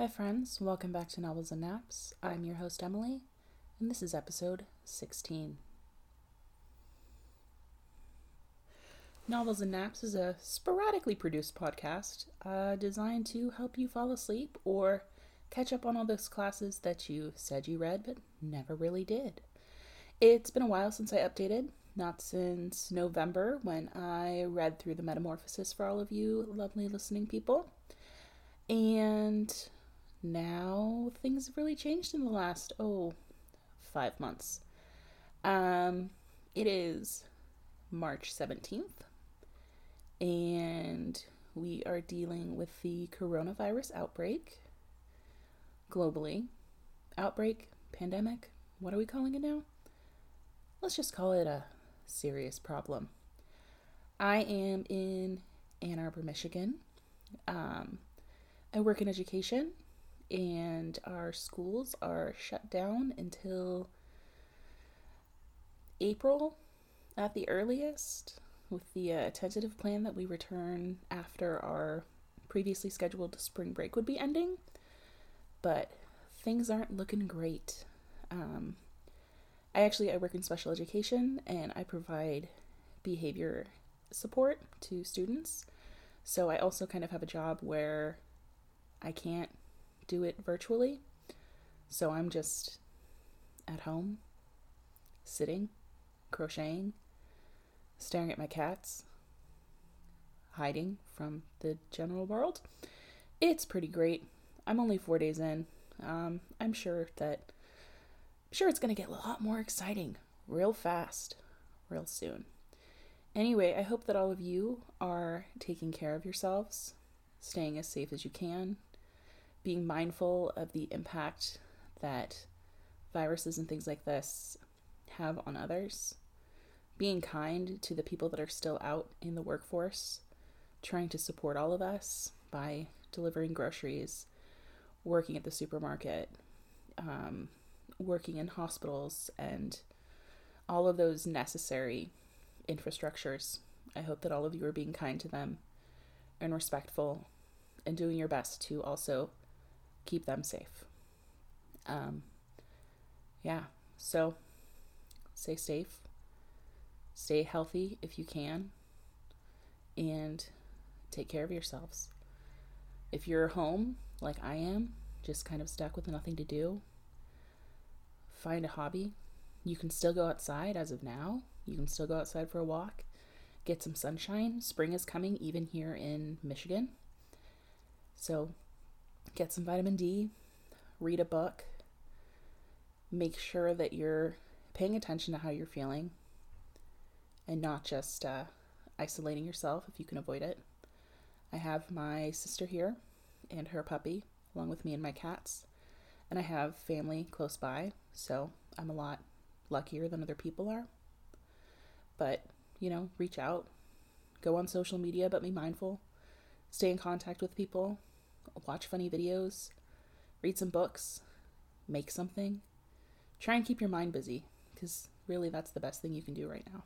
Hi, friends. Welcome back to Novels and Naps. I'm your host, Emily, and this is episode 16. Novels and Naps is a sporadically produced podcast uh, designed to help you fall asleep or catch up on all those classes that you said you read but never really did. It's been a while since I updated, not since November when I read through the Metamorphosis for all of you lovely listening people. And now things have really changed in the last, oh, five months. Um, it is March 17th, and we are dealing with the coronavirus outbreak globally. Outbreak, pandemic, what are we calling it now? Let's just call it a serious problem. I am in Ann Arbor, Michigan. Um, I work in education, and our schools are shut down until April at the earliest, with the uh, tentative plan that we return after our previously scheduled spring break would be ending. But things aren't looking great. Um, I actually I work in special education and I provide behavior support to students. So I also kind of have a job where I can't do it virtually. So I'm just at home, sitting, crocheting, staring at my cats, hiding from the general world. It's pretty great. I'm only four days in. Um, I'm sure that I'm sure it's to get a lot more exciting real fast, real soon. Anyway, I hope that all of you are taking care of yourselves, staying as safe as you can, being mindful of the impact that viruses and things like this have on others, being kind to the people that are still out in the workforce, trying to support all of us by delivering groceries, working at the supermarket, um, working in hospitals and all of those necessary infrastructures. I hope that all of you are being kind to them and respectful and doing your best to also keep them safe. Um, yeah, so stay safe, stay healthy if you can, and take care of yourselves. If you're home like I am, just kind of stuck with nothing to do, find a hobby. You can still go outside as of now. You can still go outside for a walk, get some sunshine. Spring is coming, even here in Michigan. So get some vitamin D, read a book, make sure that you're paying attention to how you're feeling and not just uh, isolating yourself if you can avoid it. I have my sister here and her puppy, along with me and my cats and I have family close by, so I'm a lot luckier than other people are. But, you know, reach out, go on social media, but be mindful, stay in contact with people, watch funny videos, read some books, make something. Try and keep your mind busy, because really that's the best thing you can do right now.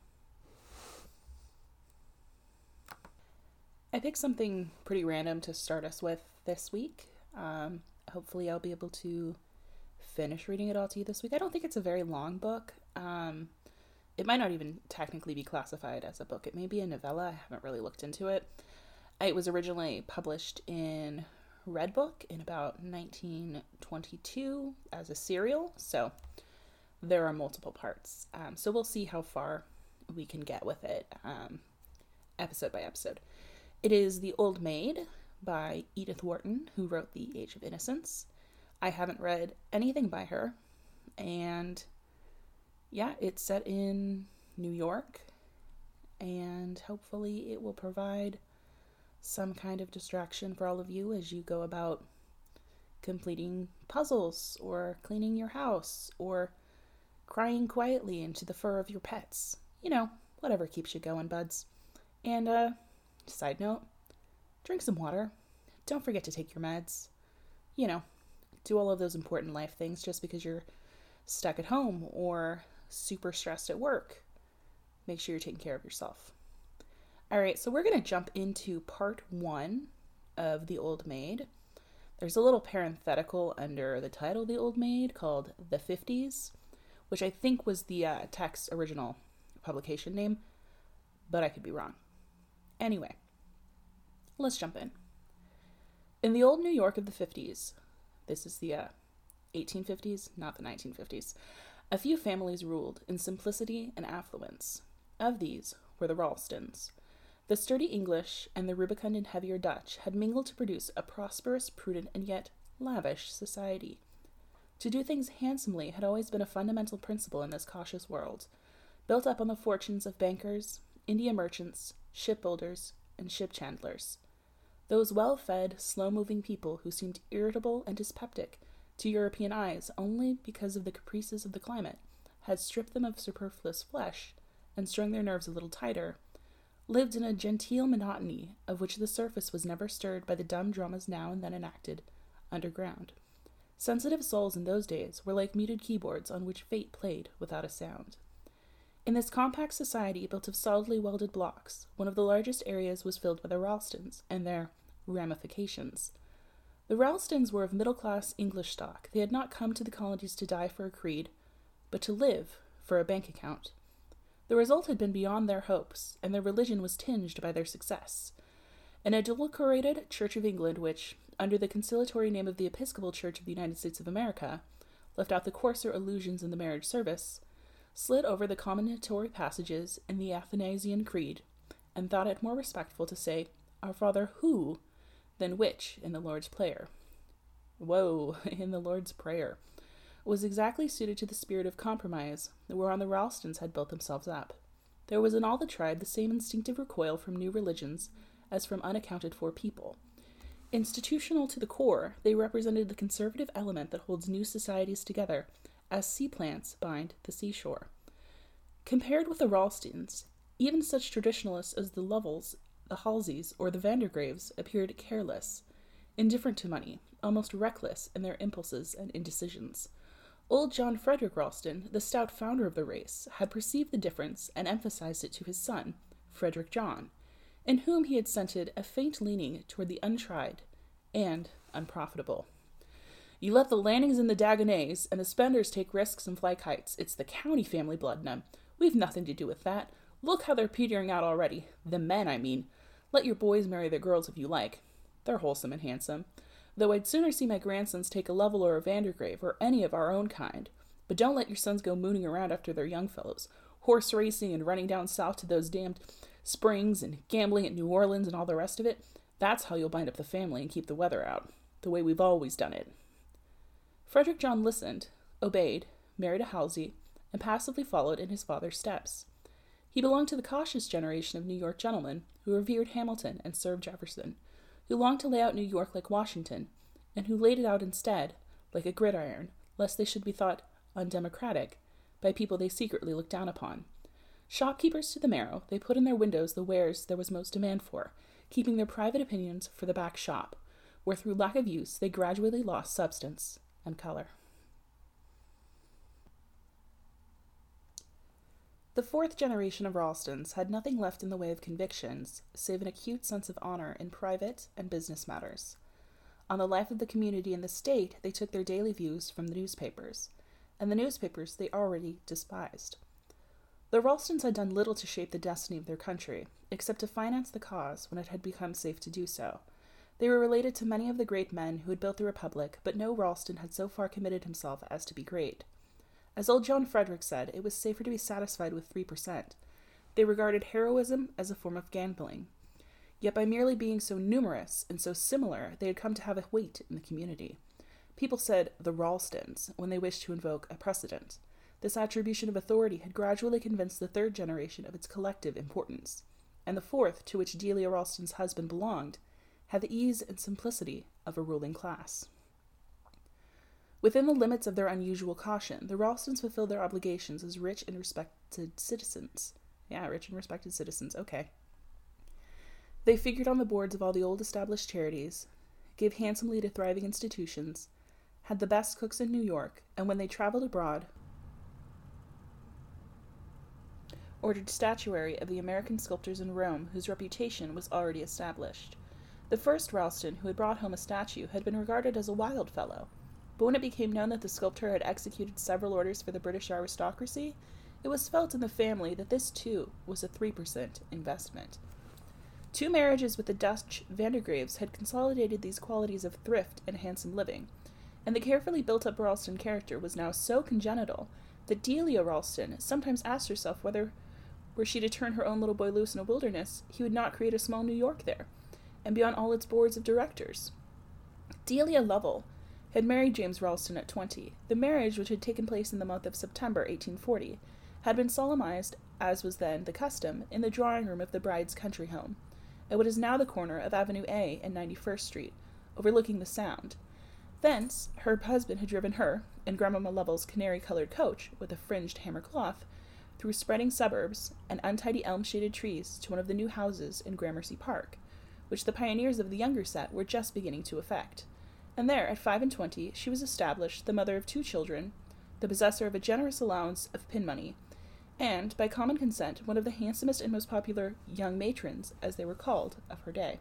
I picked something pretty random to start us with this week. Um, hopefully I'll be able to finish reading it all to you this week. I don't think it's a very long book. Um, it might not even technically be classified as a book. It may be a novella. I haven't really looked into it. It was originally published in Redbook in about 1922 as a serial, so there are multiple parts. Um, so we'll see how far we can get with it, um, episode by episode. It is The Old Maid by Edith Wharton, who wrote The Age of Innocence. I haven't read anything by her, and yeah, it's set in New York, and hopefully it will provide some kind of distraction for all of you as you go about completing puzzles or cleaning your house or crying quietly into the fur of your pets. You know, whatever keeps you going, buds. And, uh, side note, drink some water. Don't forget to take your meds. You know, do all of those important life things just because you're stuck at home or super stressed at work. Make sure you're taking care of yourself. All right, so we're going to jump into part one of The Old Maid. there's a little parenthetical under the title the old maid called The 50s, which I think was the uh, text's original publication name, but I could be wrong. Anyway, let's jump in. In the old New York of the 50s, this is the uh, 1850s, not the 1950s, a few families ruled in simplicity and affluence. Of these were the Ralstons. The sturdy English and the rubicund and heavier Dutch had mingled to produce a prosperous, prudent, and yet lavish society. To do things handsomely had always been a fundamental principle in this cautious world, built up on the fortunes of bankers, India merchants, shipbuilders, and ship chandlers. Those well fed, slow moving people who seemed irritable and dyspeptic to European eyes only because of the caprices of the climate had stripped them of superfluous flesh and strung their nerves a little tighter, lived in a genteel monotony of which the surface was never stirred by the dumb dramas now and then enacted underground. Sensitive souls in those days were like muted keyboards on which fate played without a sound. In this compact society built of solidly welded blocks, one of the largest areas was filled by the Ralstons and their ramifications. The Ralstons were of middle class English stock. They had not come to the colonies to die for a creed, but to live for a bank account. The result had been beyond their hopes, and their religion was tinged by their success. An adulterated Church of England, which, under the conciliatory name of the Episcopal Church of the United States of America, left out the coarser allusions in the marriage service, slid over the comminatory passages in the Athanasian Creed, and thought it more respectful to say, Our Father who, than which in the Lord's Prayer. Woe, in the Lord's Prayer was exactly suited to the spirit of compromise whereon the Ralstons had built themselves up. There was in all the tribe the same instinctive recoil from new religions as from unaccounted for people. Institutional to the core, they represented the conservative element that holds new societies together, as sea plants bind the seashore. Compared with the Ralstons, even such traditionalists as the Lovells, the Halseys, or the Vandergraves appeared careless, indifferent to money, almost reckless in their impulses and indecisions. Old John Frederick Ralston, the stout founder of the race, had perceived the difference and emphasized it to his son, Frederick John, in whom he had scented a faint leaning toward the untried and unprofitable. You let the Lannings and the Dagonets and the Spenders take risks and fly kites. It's the county family blood in them. We've nothing to do with that. Look how they're petering out already. The men, I mean. Let your boys marry their girls if you like. They're wholesome and handsome though I'd sooner see my grandsons take a Lovell or a Vandergrave or any of our own kind. But don't let your sons go mooning around after their young fellows, horse racing and running down south to those damned springs and gambling at New Orleans and all the rest of it. That's how you'll bind up the family and keep the weather out, the way we've always done it. Frederick John listened, obeyed, married a Halsey, and passively followed in his father's steps. He belonged to the cautious generation of New York gentlemen who revered Hamilton and served Jefferson, who longed to lay out New York like Washington, and who laid it out instead, like a gridiron, lest they should be thought undemocratic by people they secretly looked down upon. Shopkeepers to the marrow, they put in their windows the wares there was most demand for, keeping their private opinions for the back shop, where through lack of use they gradually lost substance and color. The fourth generation of Ralstons had nothing left in the way of convictions, save an acute sense of honor in private and business matters. On the life of the community and the state, they took their daily views from the newspapers, and the newspapers they already despised. The Ralstons had done little to shape the destiny of their country, except to finance the cause when it had become safe to do so. They were related to many of the great men who had built the Republic, but no Ralston had so far committed himself as to be great. As old John Frederick said, it was safer to be satisfied with 3%. They regarded heroism as a form of gambling. Yet by merely being so numerous and so similar, they had come to have a weight in the community. People said the Ralstons when they wished to invoke a precedent. This attribution of authority had gradually convinced the third generation of its collective importance, and the fourth, to which Delia Ralston's husband belonged, had the ease and simplicity of a ruling class. Within the limits of their unusual caution, the Ralstons fulfilled their obligations as rich and respected citizens. Yeah, rich and respected citizens, okay. They figured on the boards of all the old established charities, gave handsomely to thriving institutions, had the best cooks in New York, and when they traveled abroad, ordered statuary of the American sculptors in Rome whose reputation was already established. The first Ralston who had brought home a statue had been regarded as a wild fellow, but when it became known that the sculptor had executed several orders for the British aristocracy, it was felt in the family that this too was a 3% investment. Two marriages with the Dutch Vandergraves had consolidated these qualities of thrift and handsome living, and the carefully built up Ralston character was now so congenital that Delia Ralston sometimes asked herself whether, were she to turn her own little boy loose in a wilderness, he would not create a small New York there, and be on all its boards of directors. Delia Lovell had married James Ralston at twenty. The marriage, which had taken place in the month of September 1840, had been solemnized, as was then the custom, in the drawing room of the bride's country home, at what is now the corner of Avenue A and 91st Street, overlooking the Sound. Thence, her husband had driven her, in Grandmamma Lovell's canary colored coach, with a fringed hammer cloth, through spreading suburbs and untidy elm shaded trees to one of the new houses in Gramercy Park, which the pioneers of the younger set were just beginning to effect. And there, at five and twenty, she was established the mother of two children, the possessor of a generous allowance of pin money, and, by common consent, one of the handsomest and most popular young matrons, as they were called, of her day.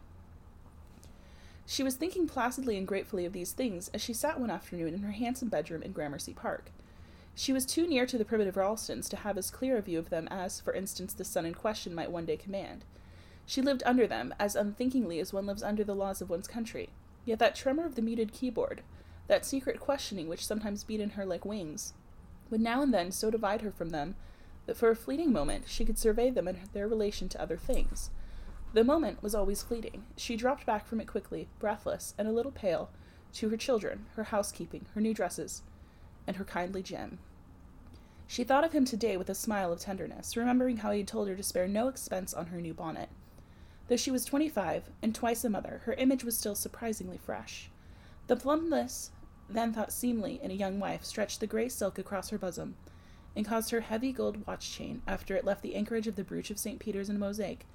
She was thinking placidly and gratefully of these things as she sat one afternoon in her handsome bedroom in Gramercy Park. She was too near to the primitive Ralstons to have as clear a view of them as, for instance, the son in question might one day command. She lived under them as unthinkingly as one lives under the laws of one's country. Yet that tremor of the muted keyboard, that secret questioning which sometimes beat in her like wings, would now and then so divide her from them that for a fleeting moment she could survey them in their relation to other things. The moment was always fleeting. She dropped back from it quickly, breathless and a little pale, to her children, her housekeeping, her new dresses, and her kindly Jim. She thought of him today with a smile of tenderness, remembering how he had told her to spare no expense on her new bonnet. Though she was twenty five and twice a mother, her image was still surprisingly fresh. The plumpness then thought seemly in a young wife stretched the gray silk across her bosom, and caused her heavy gold watch chain, after it left the anchorage of the brooch of St. Peter's in mosaic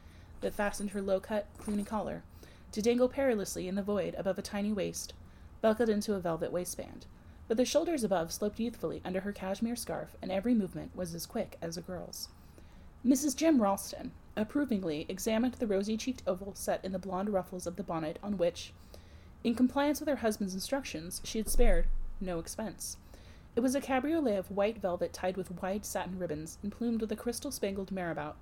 that fastened her low cut, clean collar, to dangle perilously in the void above a tiny waist, buckled into a velvet waistband. But the shoulders above sloped youthfully under her cashmere scarf, and every movement was as quick as a girl's. Mrs. Jim Ralston approvingly examined the rosy cheeked oval set in the blonde ruffles of the bonnet on which, in compliance with her husband's instructions, she had spared no expense. It was a cabriolet of white velvet tied with wide satin ribbons and plumed with a crystal spangled marabout,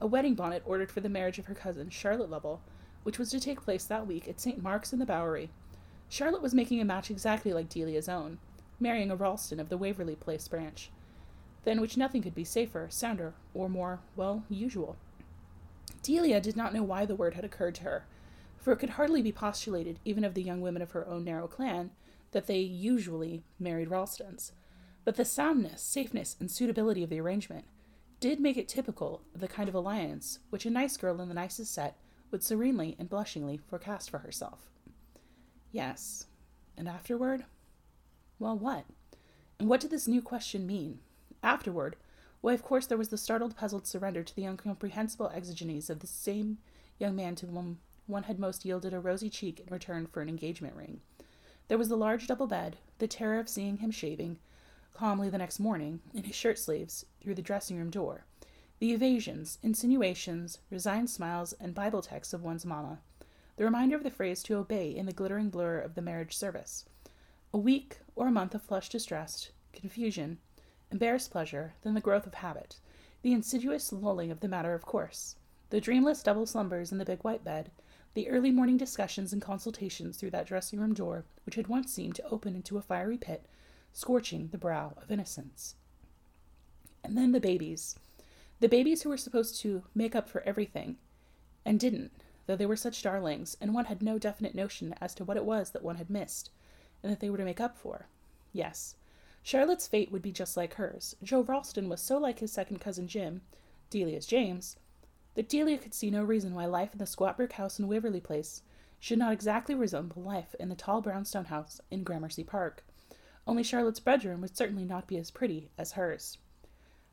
a wedding bonnet ordered for the marriage of her cousin, Charlotte Lovell, which was to take place that week at St. Mark's in the Bowery. Charlotte was making a match exactly like Delia's own, marrying a Ralston of the Waverly Place branch, than which nothing could be safer, sounder, or more, well, usual. Delia did not know why the word had occurred to her, for it could hardly be postulated, even of the young women of her own narrow clan, that they usually married Ralstons. But the soundness, safeness, and suitability of the arrangement did make it typical of the kind of alliance which a nice girl in the nicest set would serenely and blushingly forecast for herself. Yes. And afterward? Well, what? And what did this new question mean? Afterward? Why, of course, there was the startled, puzzled surrender to the incomprehensible exigencies of the same young man to whom one had most yielded a rosy cheek in return for an engagement ring. There was the large double bed, the terror of seeing him shaving calmly the next morning, in his shirt sleeves, through the dressing room door, the evasions, insinuations, resigned smiles, and Bible texts of one's mamma, the reminder of the phrase to obey in the glittering blur of the marriage service, a week or a month of flushed distress, confusion, embarrassed pleasure, then the growth of habit, the insidious lulling of the matter of course, the dreamless double slumbers in the big white bed, the early morning discussions and consultations through that dressing room door which had once seemed to open into a fiery pit, scorching the brow of innocence. And then the babies. The babies who were supposed to make up for everything, and didn't, though they were such darlings, and one had no definite notion as to what it was that one had missed, and that they were to make up for. Yes, Charlotte's fate would be just like hers. Joe Ralston was so like his second cousin Jim, Delia's James, that Delia could see no reason why life in the squat brick house in Waverly Place should not exactly resemble life in the tall brownstone house in Gramercy Park. Only Charlotte's bedroom would certainly not be as pretty as hers.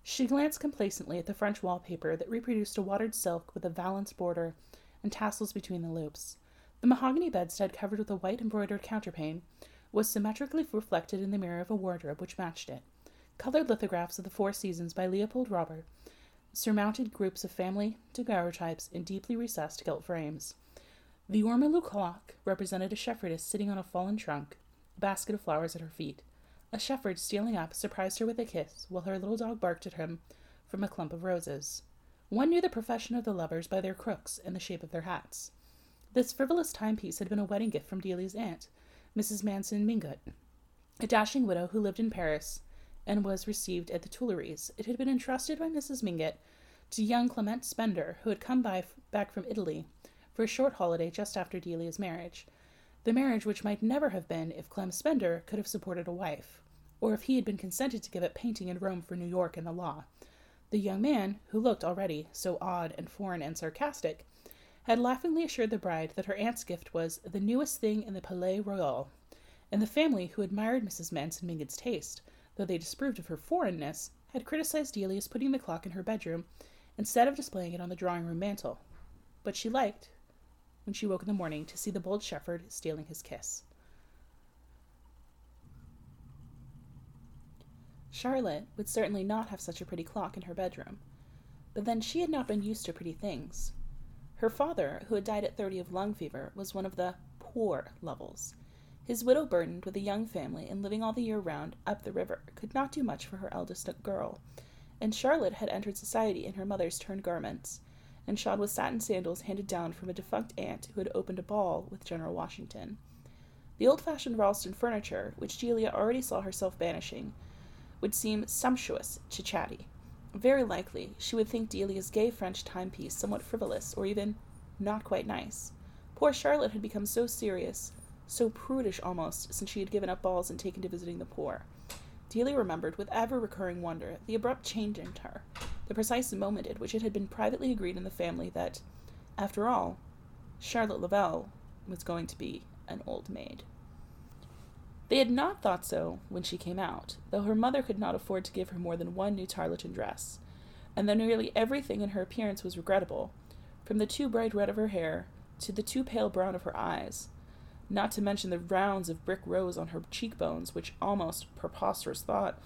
She glanced complacently at the French wallpaper that reproduced a watered silk with a valance border and tassels between the loops. The mahogany bedstead, covered with a white embroidered counterpane, was symmetrically reflected in the mirror of a wardrobe which matched it. Colored lithographs of the Four Seasons by Leopold Robert surmounted groups of family daguerreotypes in deeply recessed gilt frames. The ormolu clock represented a shepherdess sitting on a fallen trunk, a basket of flowers at her feet. A shepherd stealing up surprised her with a kiss, while her little dog barked at him from a clump of roses. One knew the profession of the lovers by their crooks and the shape of their hats. This frivolous timepiece had been a wedding gift from Delia's aunt, Mrs. Manson Mingott, a dashing widow who lived in Paris and was received at the Tuileries. It had been entrusted by Mrs. Mingott to young Clement Spender, who had come by back from Italy for a short holiday just after Delia's marriage. The marriage which might never have been if Clem Spender could have supported a wife, or if he had been consented to give up painting in Rome for New York and the law. The young man, who looked already so odd and foreign and sarcastic, had laughingly assured the bride that her aunt's gift was the newest thing in the Palais Royal, and the family, who admired Mrs. Manson Mingott's taste, though they disapproved of her foreignness, had criticized Delia's putting the clock in her bedroom instead of displaying it on the drawing room mantel. But she liked, when she woke in the morning, to see the bold shepherd stealing his kiss. Charlotte would certainly not have such a pretty clock in her bedroom, but then she had not been used to pretty things. Her father, who had died at thirty of lung fever, was one of the poor Lovells. His widow, burdened with a young family and living all the year round up the river, could not do much for her eldest girl, and Charlotte had entered society in her mother's turned garments, and shod with satin sandals handed down from a defunct aunt who had opened a ball with General Washington. The old fashioned Ralston furniture, which Delia already saw herself banishing, would seem sumptuous to Chatty. Very likely she would think Delia's gay French timepiece somewhat frivolous or even not quite nice. Poor Charlotte had become so serious, so prudish almost, since she had given up balls and taken to visiting the poor. Delia remembered with ever recurring wonder the abrupt change in her, the precise moment at which it had been privately agreed in the family that, after all, Charlotte Lovell was going to be an old maid. They had not thought so when she came out, though her mother could not afford to give her more than one new tarlatan dress, and though nearly everything in her appearance was regrettable, from the too bright red of her hair to the too pale brown of her eyes, not to mention the rounds of brick rose on her cheekbones, which almost preposterous thought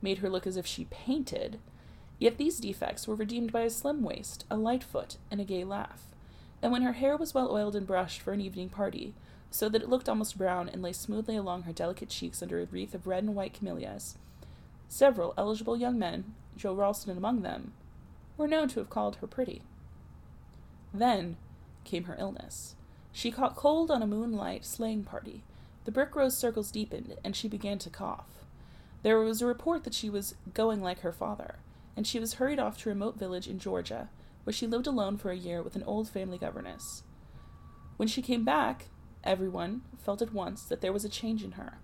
made her look as if she painted. Yet these defects were redeemed by a slim waist, a light foot, and a gay laugh. And when her hair was well oiled and brushed for an evening party, so that it looked almost brown and lay smoothly along her delicate cheeks under a wreath of red and white camellias. Several eligible young men, Joe Ralston among them, were known to have called her pretty. Then came her illness. She caught cold on a moonlight sleighing party. The brick rose circles deepened, and she began to cough. There was a report that she was going like her father, and she was hurried off to a remote village in Georgia, where she lived alone for a year with an old family governess. When she came back, Everyone felt at once that there was a change in her.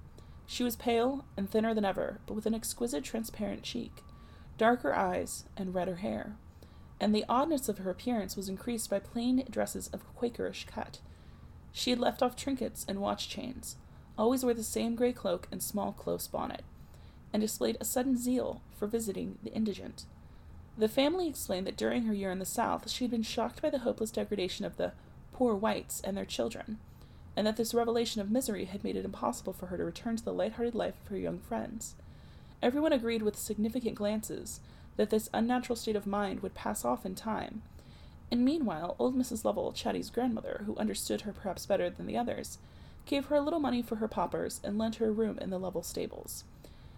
She was pale and thinner than ever, but with an exquisite transparent cheek, darker eyes, and redder hair. And the oddness of her appearance was increased by plain dresses of Quakerish cut. She had left off trinkets and watch chains, always wore the same gray cloak and small close bonnet, and displayed a sudden zeal for visiting the indigent. The family explained that during her year in the South she had been shocked by the hopeless degradation of the poor whites and their children and that this revelation of misery had made it impossible for her to return to the light-hearted life of her young friends. Everyone agreed with significant glances that this unnatural state of mind would pass off in time. And meanwhile, old Mrs. Lovell, Chatty's grandmother, who understood her perhaps better than the others, gave her a little money for her paupers and lent her a room in the Lovell stables,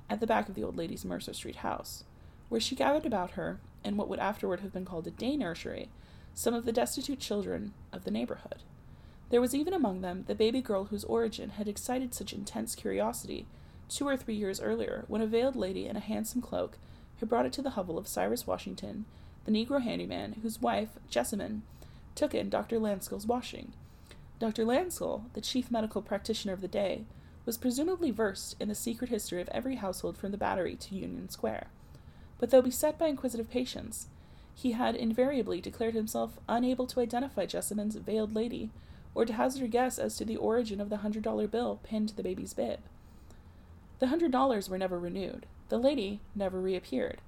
at the back of the old lady's Mercer Street house, where she gathered about her, in what would afterward have been called a day nursery, some of the destitute children of the neighborhood. There was even among them the baby girl whose origin had excited such intense curiosity two or three years earlier when a veiled lady in a handsome cloak had brought it to the hovel of Cyrus Washington, the Negro handyman, whose wife, Jessamine, took in Dr. Lanskell's washing. Dr. Lansell, the chief medical practitioner of the day, was presumably versed in the secret history of every household from the Battery to Union Square. But though beset by inquisitive patients, he had invariably declared himself unable to identify Jessamine's veiled lady or to hazard a guess as to the origin of the hundred dollar bill pinned to the baby's bib. The hundred dollars were never renewed. The lady never reappeared.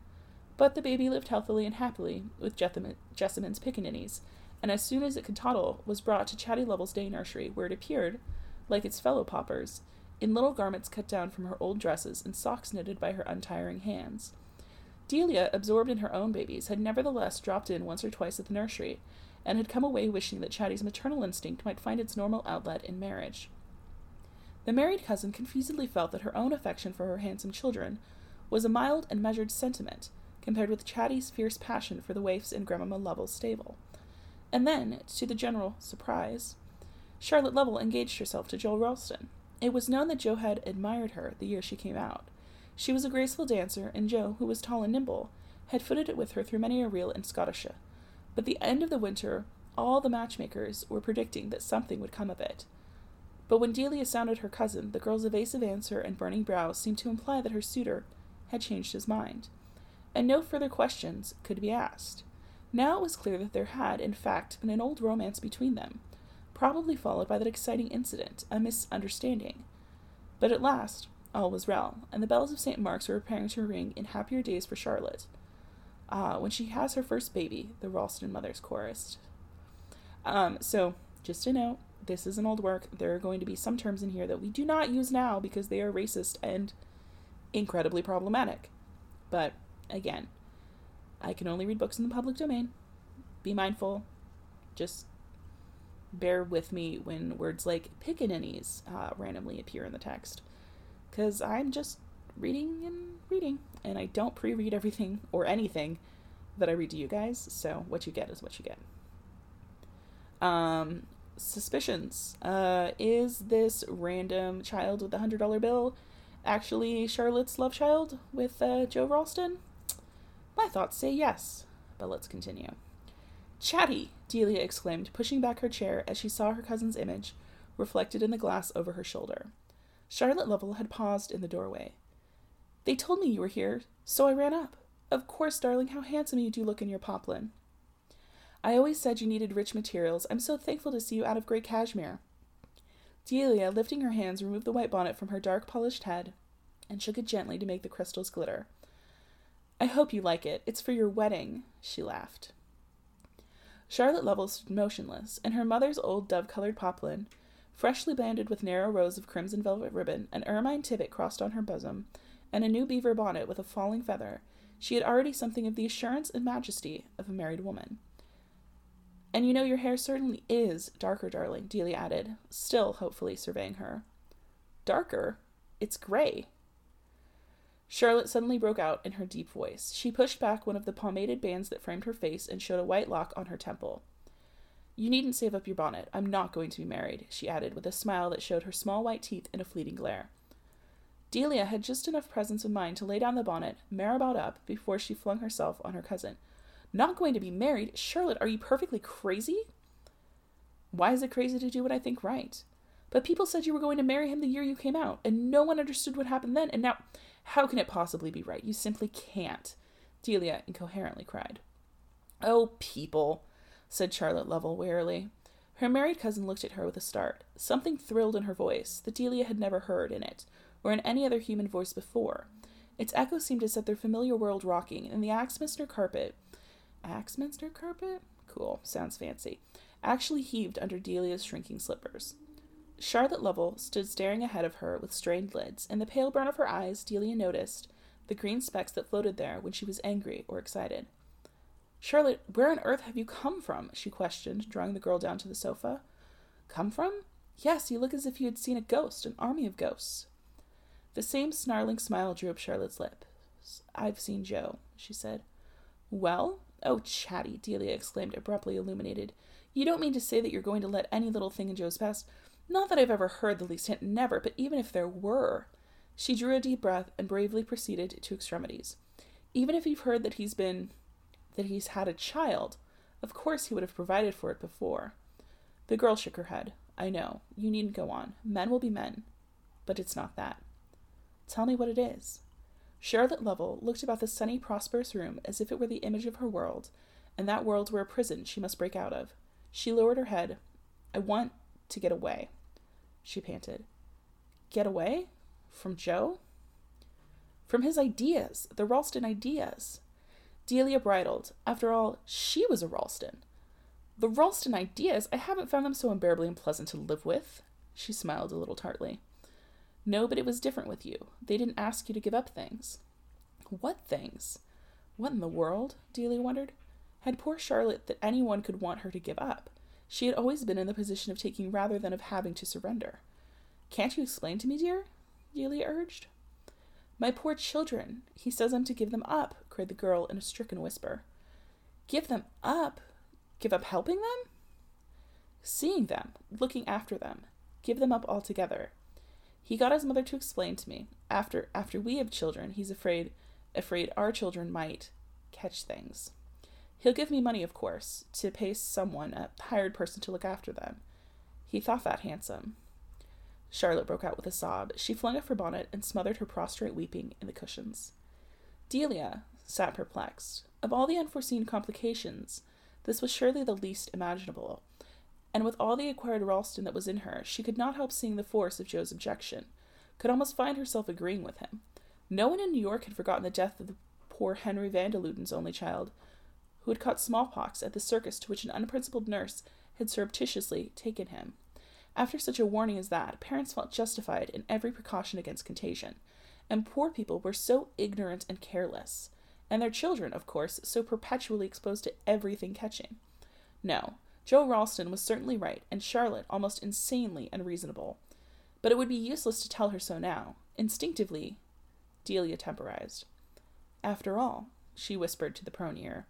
But the baby lived healthily and happily with Jessamine's pickaninnies, and as soon as it could toddle, was brought to Chatty Lovell's day nursery, where it appeared, like its fellow paupers, in little garments cut down from her old dresses and socks knitted by her untiring hands. Delia, absorbed in her own babies, had nevertheless dropped in once or twice at the nursery, and had come away wishing that Chatty's maternal instinct might find its normal outlet in marriage. The married cousin confusedly felt that her own affection for her handsome children was a mild and measured sentiment compared with Chatty's fierce passion for the waifs in Grandmama Lovell's stable. And then, to the general surprise, Charlotte Lovell engaged herself to Joe Ralston. It was known that Joe had admired her the year she came out. She was a graceful dancer, and Joe, who was tall and nimble, had footed it with her through many a reel in Schottische. But the end of the winter, all the matchmakers were predicting that something would come of it. But when Delia sounded her cousin, the girl's evasive answer and burning brow seemed to imply that her suitor had changed his mind, and no further questions could be asked. Now it was clear that there had, in fact, been an old romance between them, probably followed by that exciting incident, a misunderstanding. But at last, all was well, and the bells of St. Mark's were preparing to ring in happier days for Charlotte. Ah, when she has her first baby, the Ralston mothers Chorus. Um, so, just a note, this is an old work. There are going to be some terms in here that we do not use now because they are racist and incredibly problematic. But again, I can only read books in the public domain. Be mindful. Just bear with me when words like pickaninnies uh, randomly appear in the text. Because I'm just reading and reading, and I don't pre read everything or anything that I read to you guys, so what you get is what you get. Um, suspicions. Uh, is this random child with a hundred dollar bill actually Charlotte's love child with uh, Joe Ralston? My thoughts say yes, but let's continue. Chatty, Delia exclaimed, pushing back her chair as she saw her cousin's image reflected in the glass over her shoulder. Charlotte Lovell had paused in the doorway. They told me you were here, so I ran up. Of course, darling, how handsome you do look in your poplin. I always said you needed rich materials. I'm so thankful to see you out of grey cashmere. Delia, lifting her hands, removed the white bonnet from her dark polished head and shook it gently to make the crystals glitter. I hope you like it. It's for your wedding, she laughed. Charlotte Lovell stood motionless, and her mother's old dove colored poplin, freshly banded with narrow rows of crimson velvet ribbon, an ermine tippet crossed on her bosom, and a new beaver bonnet with a falling feather, she had already something of the assurance and majesty of a married woman. And you know your hair certainly is darker, darling, Delia added, still hopefully surveying her. Darker? It's gray. Charlotte suddenly broke out in her deep voice. She pushed back one of the pomaded bands that framed her face and showed a white lock on her temple. You needn't save up your bonnet. I'm not going to be married, she added, with a smile that showed her small white teeth in a fleeting glare. Delia had just enough presence of mind to lay down the bonnet, marabout up, before she flung herself on her cousin. Not going to be married? Charlotte, are you perfectly crazy? Why is it crazy to do what I think right? But people said you were going to marry him the year you came out, and no one understood what happened then, and now how can it possibly be right? You simply can't. Delia incoherently cried. Oh, people, said Charlotte Lovell wearily. Her married cousin looked at her with a start. Something thrilled in her voice that Delia had never heard in it, or in any other human voice before. Its echo seemed to set their familiar world rocking, and the Axminster carpet Axminster carpet? Cool, sounds fancy. Actually heaved under Delia's shrinking slippers. Charlotte Lovell stood staring ahead of her with strained lids. In the pale brown of her eyes, Delia noticed the green specks that floated there when she was angry or excited. Charlotte, where on earth have you come from? she questioned, drawing the girl down to the sofa. Come from? Yes, you look as if you had seen a ghost, an army of ghosts. The same snarling smile drew up Charlotte's lips. I've seen Joe, she said. Well? Oh, Chatty, Delia exclaimed, abruptly illuminated. You don't mean to say that you're going to let any little thing in Joe's past not that I've ever heard the least hint, never, but even if there were. She drew a deep breath and bravely proceeded to extremities. Even if you've heard that he's been. that he's had a child, of course he would have provided for it before. The girl shook her head. I know. You needn't go on. Men will be men. But it's not that. Tell me what it is. Charlotte Lovell looked about the sunny, prosperous room as if it were the image of her world, and that world were a prison she must break out of. She lowered her head. I want to get away she panted. Get away? From Joe? From his ideas, the Ralston ideas. Delia bridled. After all, she was a Ralston. The Ralston ideas, I haven't found them so unbearably unpleasant to live with. She smiled a little tartly. No, but it was different with you. They didn't ask you to give up things. What things? What in the world? Delia wondered. Had poor Charlotte that anyone could want her to give up? She had always been in the position of taking rather than of having to surrender. Can't you explain to me, dear? Delia urged. My poor children. He says I'm to give them up, cried the girl in a stricken whisper. Give them up? Give up helping them? Seeing them, looking after them. Give them up altogether. He got his mother to explain to me. After after we have children, he's afraid afraid our children might catch things. He'll give me money, of course, to pay someone, a hired person, to look after them. He thought that handsome. Charlotte broke out with a sob. She flung off her bonnet and smothered her prostrate weeping in the cushions. Delia sat perplexed. Of all the unforeseen complications, this was surely the least imaginable, and with all the acquired Ralston that was in her, she could not help seeing the force of Joe's objection, could almost find herself agreeing with him. No one in New York had forgotten the death of the poor Henry Van der Luyden's only child, who had caught smallpox at the circus to which an unprincipled nurse had surreptitiously taken him. After such a warning as that, parents felt justified in every precaution against contagion, and poor people were so ignorant and careless, and their children, of course, so perpetually exposed to everything catching. No, Joe Ralston was certainly right, and Charlotte almost insanely unreasonable. But it would be useless to tell her so now. Instinctively, Delia temporized. After all, she whispered to the prone ear,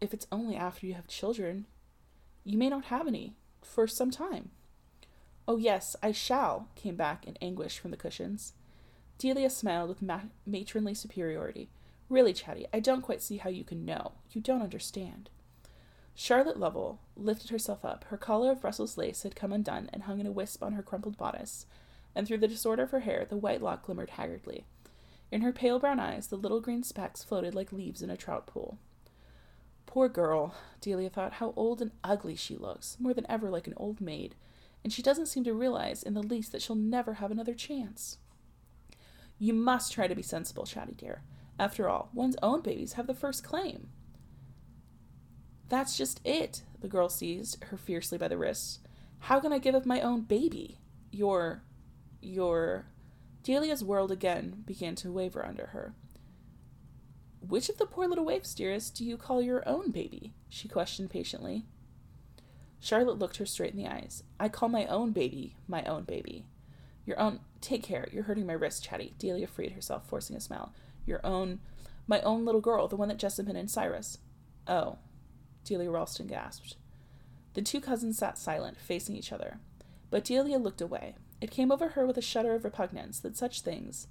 if it's only after you have children, you may not have any for some time. Oh, yes, I shall, came back in anguish from the cushions. Delia smiled with ma- matronly superiority. Really, Chatty, I don't quite see how you can know. You don't understand. Charlotte Lovell lifted herself up. Her collar of Brussels lace had come undone and hung in a wisp on her crumpled bodice, and through the disorder of her hair the white lock glimmered haggardly. In her pale brown eyes the little green specks floated like leaves in a trout pool. Poor girl, Delia thought, how old and ugly she looks, more than ever like an old maid, and she doesn't seem to realize in the least that she'll never have another chance. You must try to be sensible, Chatty dear. After all, one's own babies have the first claim. That's just it, the girl seized her fiercely by the wrists. How can I give up my own baby? Your. your. Delia's world again began to waver under her. Which of the poor little waifs, dearest, do you call your own baby? she questioned patiently. Charlotte looked her straight in the eyes. I call my own baby my own baby. Your own. Take care. You're hurting my wrist, Chatty. Delia freed herself, forcing a smile. Your own. My own little girl, the one that Jessamine and Cyrus. Oh, Delia Ralston gasped. The two cousins sat silent, facing each other. But Delia looked away. It came over her with a shudder of repugnance that such things,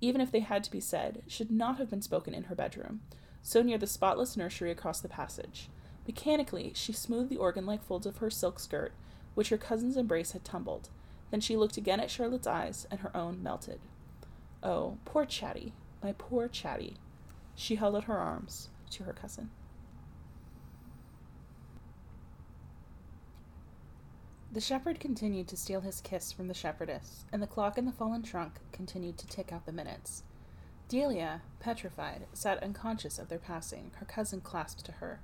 even if they had to be said, should not have been spoken in her bedroom, so near the spotless nursery across the passage. Mechanically, she smoothed the organ like folds of her silk skirt, which her cousin's embrace had tumbled. Then she looked again at Charlotte's eyes, and her own melted. Oh, poor Chatty, my poor Chatty. She held out her arms to her cousin. The shepherd continued to steal his kiss from the shepherdess, and the clock in the fallen trunk continued to tick out the minutes. Delia, petrified, sat unconscious of their passing, her cousin clasped to her.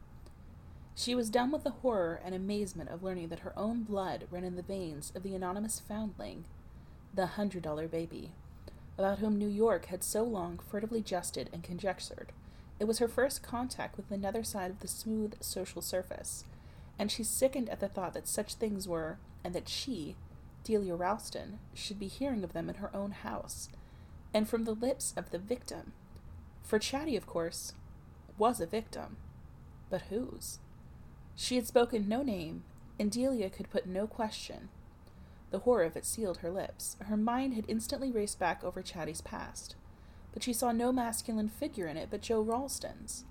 She was dumb with the horror and amazement of learning that her own blood ran in the veins of the anonymous foundling, the hundred dollar baby, about whom New York had so long furtively jested and conjectured. It was her first contact with another side of the smooth social surface, and she sickened at the thought that such things were, and that she, Delia Ralston, should be hearing of them in her own house, and from the lips of the victim. For Chatty, of course, was a victim. But whose? She had spoken no name, and Delia could put no question. The horror of it sealed her lips. Her mind had instantly raced back over Chatty's past, but she saw no masculine figure in it but Joe Ralston's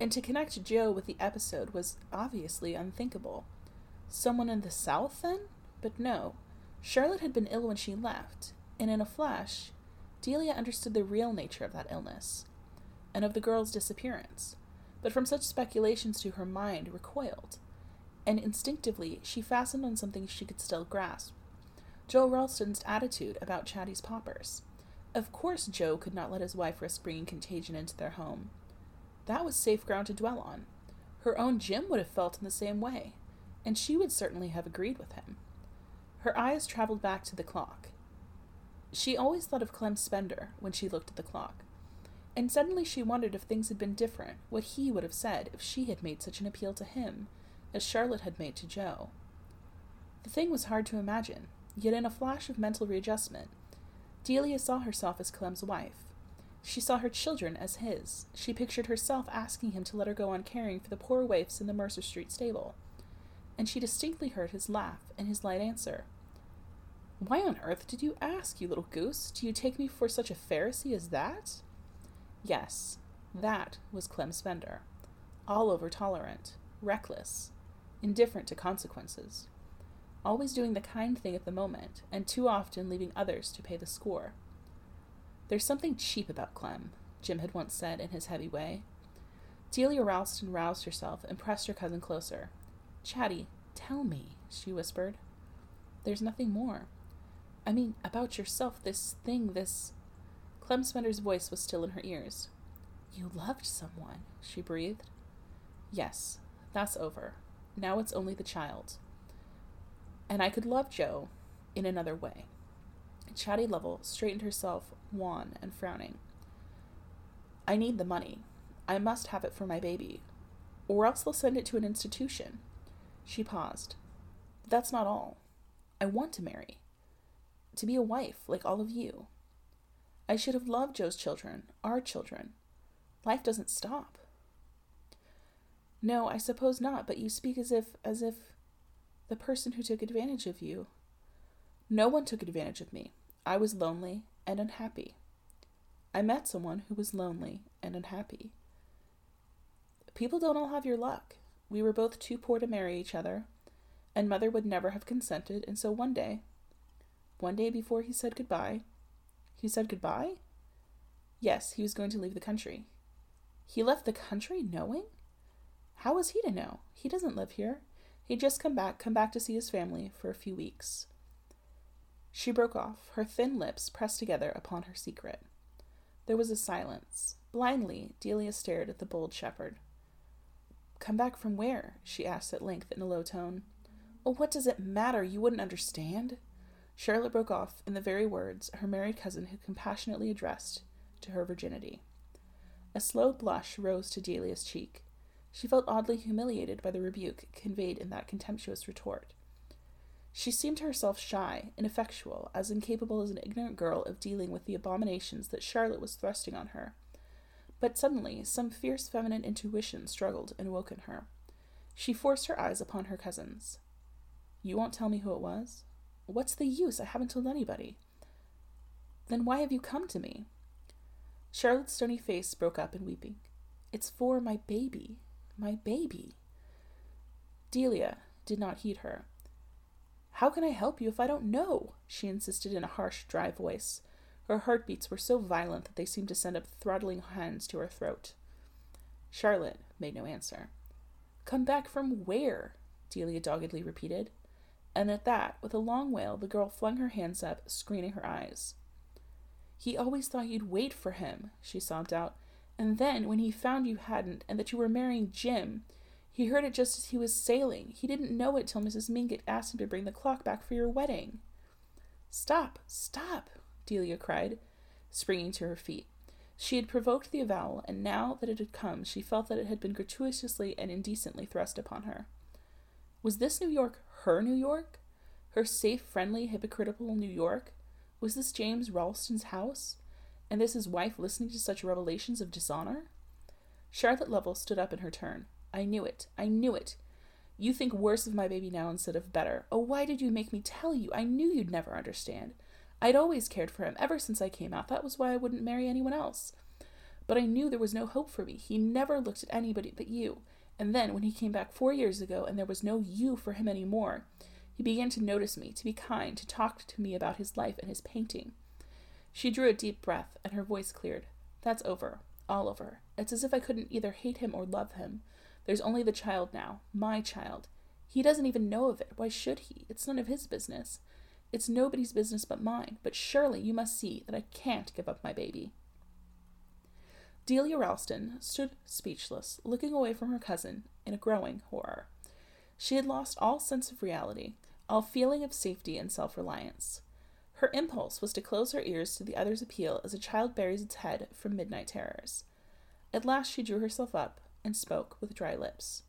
and to connect Joe with the episode was obviously unthinkable. Someone in the South, then? But no. Charlotte had been ill when she left, and in a flash, Delia understood the real nature of that illness, and of the girl's disappearance. But from such speculations to her mind recoiled, and instinctively she fastened on something she could still grasp Joe Ralston's attitude about Chatty's paupers. Of course, Joe could not let his wife risk bringing contagion into their home. That was safe ground to dwell on. Her own Jim would have felt in the same way, and she would certainly have agreed with him. Her eyes traveled back to the clock. She always thought of Clem Spender when she looked at the clock. And suddenly she wondered if things had been different, what he would have said if she had made such an appeal to him, as Charlotte had made to Joe. The thing was hard to imagine, yet in a flash of mental readjustment, Delia saw herself as Clem's wife. She saw her children as his. She pictured herself asking him to let her go on caring for the poor waifs in the Mercer Street stable. And she distinctly heard his laugh and his light answer. Why on earth did you ask, you little goose? Do you take me for such a Pharisee as that? Yes, that was Clem Spender. All over tolerant, reckless, indifferent to consequences. Always doing the kind thing at the moment, and too often leaving others to pay the score. There's something cheap about Clem, Jim had once said in his heavy way. Delia Ralston roused herself and pressed her cousin closer. Chatty, tell me, she whispered. There's nothing more. I mean, about yourself, this thing, this. Clem Spender's voice was still in her ears. You loved someone, she breathed. Yes, that's over. Now it's only the child. And I could love Joe in another way. Chatty Lovell straightened herself, wan and frowning. I need the money. I must have it for my baby, or else they'll send it to an institution. She paused. That's not all. I want to marry. To be a wife, like all of you. I should have loved Joe's children, our children. Life doesn't stop. No, I suppose not, but you speak as if, as if the person who took advantage of you. No one took advantage of me. I was lonely and unhappy. I met someone who was lonely and unhappy. People don't all have your luck. We were both too poor to marry each other, and mother would never have consented, and so one day, one day before he said goodbye, he said goodbye? Yes, he was going to leave the country. He left the country knowing? How was he to know? He doesn't live here. He'd just come back, come back to see his family for a few weeks. She broke off, her thin lips pressed together upon her secret. There was a silence. Blindly, Delia stared at the bold shepherd. Come back from where? she asked at length in a low tone. Oh, what does it matter? You wouldn't understand. Charlotte broke off in the very words her married cousin had compassionately addressed to her virginity. A slow blush rose to Delia's cheek. She felt oddly humiliated by the rebuke conveyed in that contemptuous retort. She seemed to herself shy, ineffectual, as incapable as an ignorant girl of dealing with the abominations that Charlotte was thrusting on her. But suddenly, some fierce feminine intuition struggled and woke in her. She forced her eyes upon her cousin's. You won't tell me who it was? What's the use? I haven't told anybody. Then why have you come to me? Charlotte's stony face broke up in weeping. It's for my baby. My baby. Delia did not heed her. How can I help you if I don't know? she insisted in a harsh, dry voice. Her heartbeats were so violent that they seemed to send up throttling hands to her throat. Charlotte made no answer. Come back from where? Delia doggedly repeated. And at that, with a long wail, the girl flung her hands up, screening her eyes. He always thought you'd wait for him, she sobbed out. And then, when he found you hadn't, and that you were marrying Jim, he heard it just as he was sailing. He didn't know it till Mrs. Mingott asked him to bring the clock back for your wedding. Stop, stop, Delia cried, springing to her feet. She had provoked the avowal, and now that it had come, she felt that it had been gratuitously and indecently thrust upon her. Was this New York her New York? Her safe, friendly, hypocritical New York? Was this James Ralston's house? And this his wife listening to such revelations of dishonor? Charlotte Lovell stood up in her turn. I knew it. I knew it. You think worse of my baby now instead of better. Oh, why did you make me tell you? I knew you'd never understand. I'd always cared for him ever since I came out. That was why I wouldn't marry anyone else. But I knew there was no hope for me. He never looked at anybody but you. And then, when he came back four years ago and there was no you for him any more, he began to notice me, to be kind, to talk to me about his life and his painting. She drew a deep breath, and her voice cleared. That's over. All over. It's as if I couldn't either hate him or love him. There's only the child now, my child. He doesn't even know of it. Why should he? It's none of his business. It's nobody's business but mine. But surely you must see that I can't give up my baby. Delia Ralston stood speechless, looking away from her cousin in a growing horror. She had lost all sense of reality, all feeling of safety and self reliance. Her impulse was to close her ears to the other's appeal as a child buries its head from midnight terrors. At last she drew herself up and spoke with dry lips.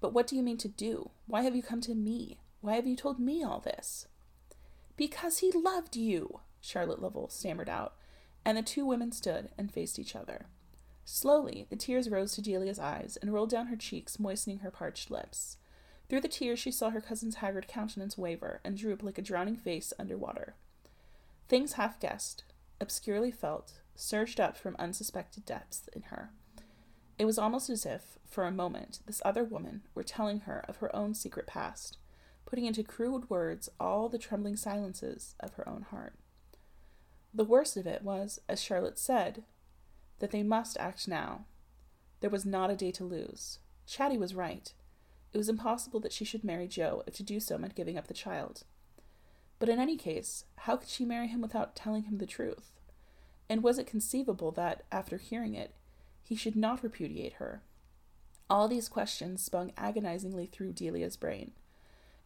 But what do you mean to do? Why have you come to me? Why have you told me all this? Because he loved you, Charlotte Lovell stammered out, and the two women stood and faced each other. Slowly, the tears rose to Delia's eyes and rolled down her cheeks, moistening her parched lips. Through the tears, she saw her cousin's haggard countenance waver and droop like a drowning face under water. Things half guessed, obscurely felt, surged up from unsuspected depths in her. It was almost as if, for a moment, this other woman were telling her of her own secret past, putting into crude words all the trembling silences of her own heart. The worst of it was, as Charlotte said, that they must act now. There was not a day to lose. Chatty was right. It was impossible that she should marry Joe if to do so meant giving up the child. But in any case, how could she marry him without telling him the truth? And was it conceivable that, after hearing it, he should not repudiate her? All these questions spun agonizingly through Delia's brain,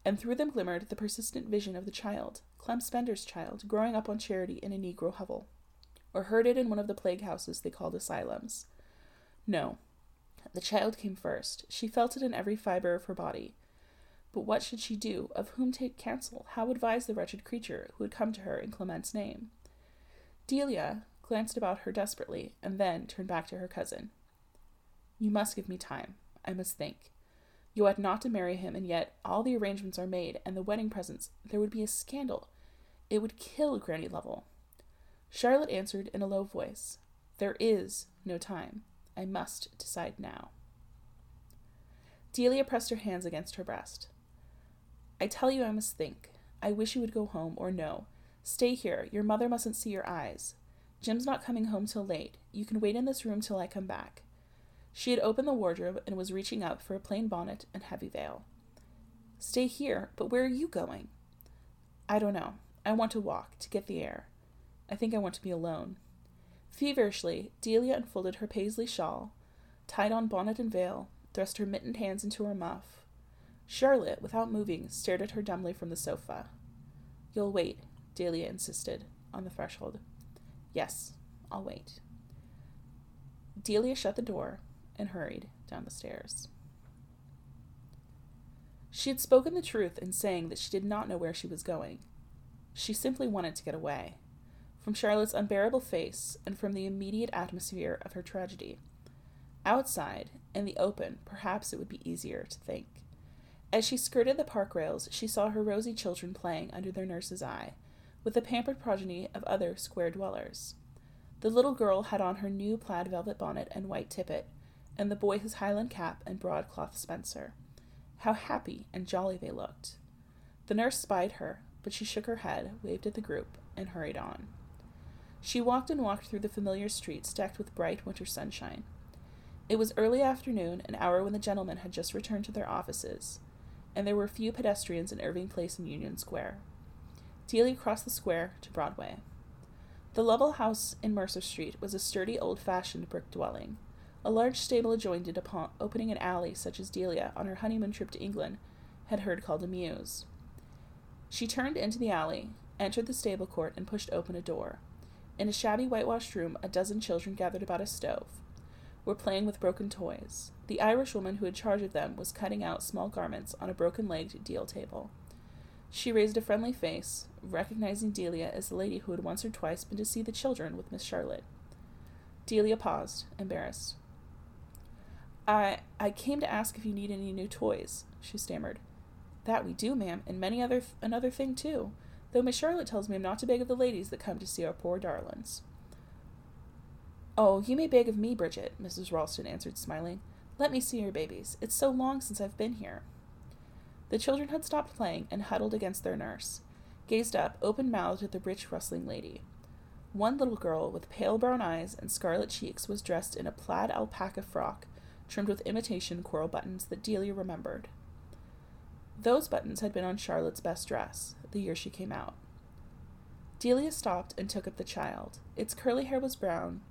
and through them glimmered the persistent vision of the child, Clem Spender's child, growing up on charity in a Negro hovel or herded in one of the plague houses they called asylums. No, the child came first. She felt it in every fiber of her body. But what should she do? Of whom take counsel? How advise the wretched creature who had come to her in Clement's name? Delia glanced about her desperately, and then turned back to her cousin. You must give me time. I must think. You ought not to marry him, and yet all the arrangements are made, and the wedding presents. There would be a scandal. It would kill Granny Lovell. Charlotte answered in a low voice, There is no time. I must decide now. Delia pressed her hands against her breast. I tell you I must think. I wish you would go home, or no. Stay here. Your mother mustn't see your eyes. Jim's not coming home till late. You can wait in this room till I come back. She had opened the wardrobe and was reaching up for a plain bonnet and heavy veil. Stay here, but where are you going? I don't know. I want to walk, to get the air. I think I want to be alone. Feverishly, Delia unfolded her paisley shawl, tied on bonnet and veil, thrust her mittened hands into her muff. Charlotte, without moving, stared at her dumbly from the sofa. You'll wait, Delia insisted, on the threshold. Yes, I'll wait. Delia shut the door and hurried down the stairs. She had spoken the truth in saying that she did not know where she was going. She simply wanted to get away from Charlotte's unbearable face, and from the immediate atmosphere of her tragedy. Outside, in the open, perhaps it would be easier to think. As she skirted the park rails, she saw her rosy children playing under their nurse's eye, with the pampered progeny of other square dwellers. The little girl had on her new plaid velvet bonnet and white tippet, and the boy his highland cap and broadcloth spencer. How happy and jolly they looked. The nurse spied her, but she shook her head, waved at the group, and hurried on. She walked and walked through the familiar streets decked with bright winter sunshine. It was early afternoon, an hour when the gentlemen had just returned to their offices, and there were few pedestrians in Irving Place and Union Square. Delia crossed the square to Broadway. The Lovell house in Mercer Street was a sturdy, old fashioned brick dwelling. A large stable adjoined it upon opening an alley such as Delia, on her honeymoon trip to England, had heard called a mews. She turned into the alley, entered the stable court, and pushed open a door. In a shabby whitewashed room, a dozen children gathered about a stove were playing with broken toys. The Irish woman who had charge of them was cutting out small garments on a broken legged deal table. She raised a friendly face, recognizing Delia as the lady who had once or twice been to see the children with Miss Charlotte. Delia paused, embarrassed. I I came to ask if you need any new toys, she stammered. That we do, ma'am, and many other th- another thing too though Miss Charlotte tells me I'm not to beg of the ladies that come to see our poor darlings. Oh, you may beg of me, Bridget, Mrs. Ralston answered, smiling. Let me see your babies. It's so long since I've been here. The children had stopped playing and huddled against their nurse, gazed up, open mouthed, at the rich, rustling lady. One little girl with pale brown eyes and scarlet cheeks was dressed in a plaid alpaca frock trimmed with imitation coral buttons that Delia remembered. Those buttons had been on Charlotte's best dress, the year she came out. Delia stopped and took up the child. Its curly hair was brown,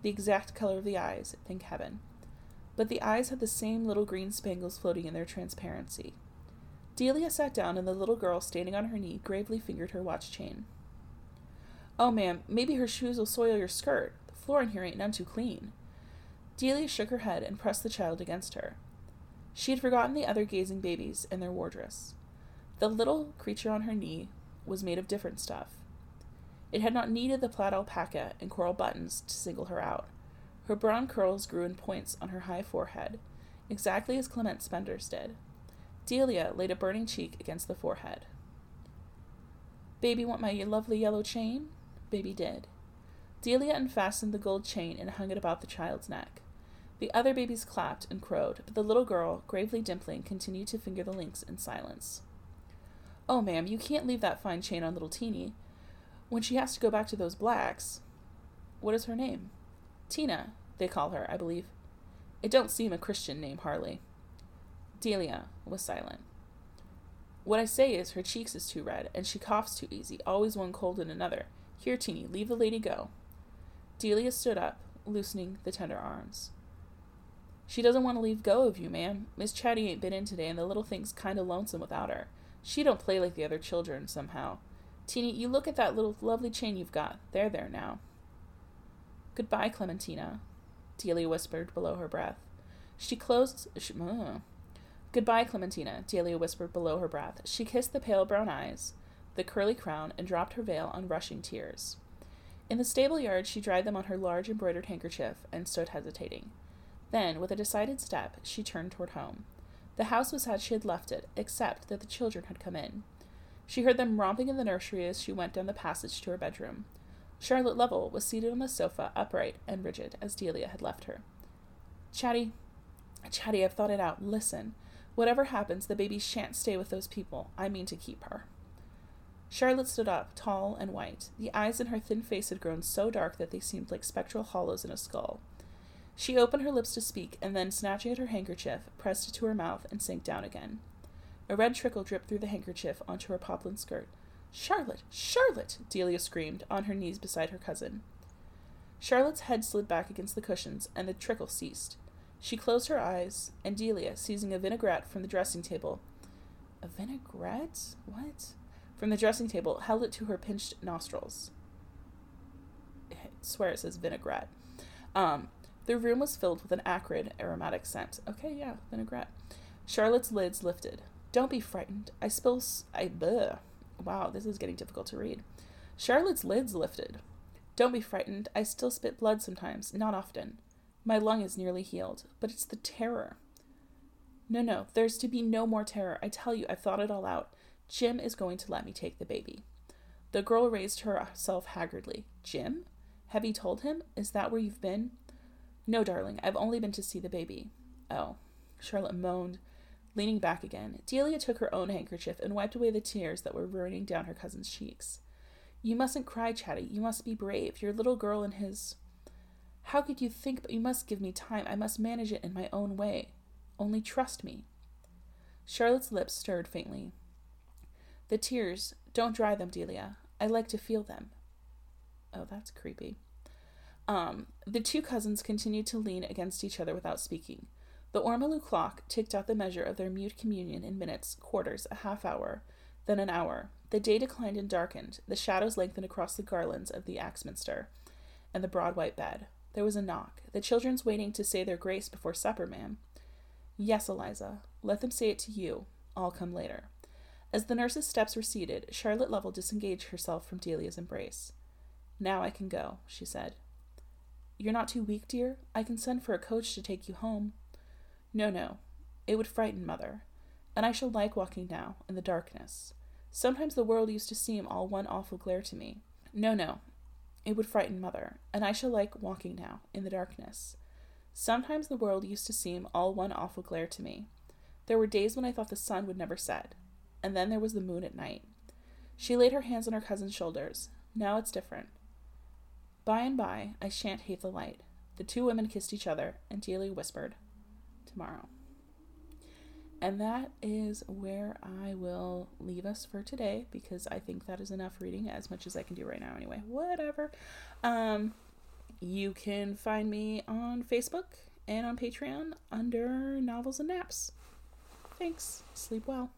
the exact color of the eyes, thank heaven. But the eyes had the same little green spangles floating in their transparency. Delia sat down, and the little girl, standing on her knee, gravely fingered her watch chain. Oh, ma'am, maybe her shoes will soil your skirt. The floor in here ain't none too clean. Delia shook her head and pressed the child against her. She had forgotten the other gazing babies and their wardress. The little creature on her knee was made of different stuff. It had not needed the plaid alpaca and coral buttons to single her out. Her brown curls grew in points on her high forehead, exactly as Clement Spender's did. Delia laid a burning cheek against the forehead. Baby want my lovely yellow chain? Baby did. Delia unfastened the gold chain and hung it about the child's neck. The other babies clapped and crowed, but the little girl, gravely dimpling, continued to finger the links in silence. Oh, ma'am, you can't leave that fine chain on little Teeny. When she has to go back to those blacks. What is her name? Tina, they call her, I believe. It don't seem a Christian name, Harley. Delia was silent. What I say is, her cheeks is too red, and she coughs too easy, always one cold and another. Here, Teeny, leave the lady go. Delia stood up, loosening the tender arms. She doesn't want to leave go of you, ma'am. Miss Chatty ain't been in today, and the little thing's kind of lonesome without her. She don't play like the other children, somehow. Teeny, you look at that little lovely chain you've got. There, there, now. Goodbye, Clementina, Delia whispered below her breath. She closed. She, uh. Goodbye, Clementina, Delia whispered below her breath. She kissed the pale brown eyes, the curly crown, and dropped her veil on rushing tears. In the stable yard, she dried them on her large embroidered handkerchief and stood hesitating. Then, with a decided step, she turned toward home. The house was as she had left it, except that the children had come in. She heard them romping in the nursery as she went down the passage to her bedroom. Charlotte Lovell was seated on the sofa, upright and rigid, as Delia had left her. Chatty, Chatty, I've thought it out. Listen. Whatever happens, the baby shan't stay with those people. I mean to keep her. Charlotte stood up, tall and white. The eyes in her thin face had grown so dark that they seemed like spectral hollows in a skull. She opened her lips to speak, and then, snatching at her handkerchief, pressed it to her mouth and sank down again. A red trickle dripped through the handkerchief onto her poplin skirt. Charlotte! Charlotte! Delia screamed, on her knees beside her cousin. Charlotte's head slid back against the cushions, and the trickle ceased. She closed her eyes, and Delia, seizing a vinaigrette from the dressing table, a vinaigrette? What? From the dressing table, held it to her pinched nostrils. I swear it says vinaigrette. Um, the room was filled with an acrid, aromatic scent. Okay, yeah, vinaigrette. Charlotte's lids lifted. Don't be frightened. I spill. S- I. Bleh. Wow, this is getting difficult to read. Charlotte's lids lifted. Don't be frightened. I still spit blood sometimes, not often. My lung is nearly healed, but it's the terror. No, no, there's to be no more terror. I tell you, I've thought it all out. Jim is going to let me take the baby. The girl raised herself haggardly. Jim? Have you told him? Is that where you've been? No, darling, I've only been to see the baby. Oh. Charlotte moaned, leaning back again. Delia took her own handkerchief and wiped away the tears that were running down her cousin's cheeks. You mustn't cry, Chatty. You must be brave. Your little girl and his. How could you think? But you must give me time. I must manage it in my own way. Only trust me. Charlotte's lips stirred faintly. The tears, don't dry them, Delia. I like to feel them. Oh, that's creepy. Um, the two cousins continued to lean against each other without speaking. The Ormolu clock ticked out the measure of their mute communion in minutes, quarters, a half hour, then an hour. The day declined and darkened. The shadows lengthened across the garlands of the Axminster and the broad white bed. There was a knock. The children's waiting to say their grace before supper, ma'am. Yes, Eliza. Let them say it to you. I'll come later. As the nurse's steps receded, Charlotte Lovell disengaged herself from Delia's embrace. Now I can go, she said. You're not too weak, dear? I can send for a coach to take you home. No, no. It would frighten mother. And I shall like walking now, in the darkness. Sometimes the world used to seem all one awful glare to me. No, no. It would frighten mother, and I shall like walking now, in the darkness. Sometimes the world used to seem all one awful glare to me. There were days when I thought the sun would never set, and then there was the moon at night. She laid her hands on her cousin's shoulders. Now it's different. By and by, I shan't hate the light. The two women kissed each other, and Delia whispered, Tomorrow. And that is where I will leave us for today because I think that is enough reading as much as I can do right now anyway. Whatever. Um, you can find me on Facebook and on Patreon under Novels and Naps. Thanks. Sleep well.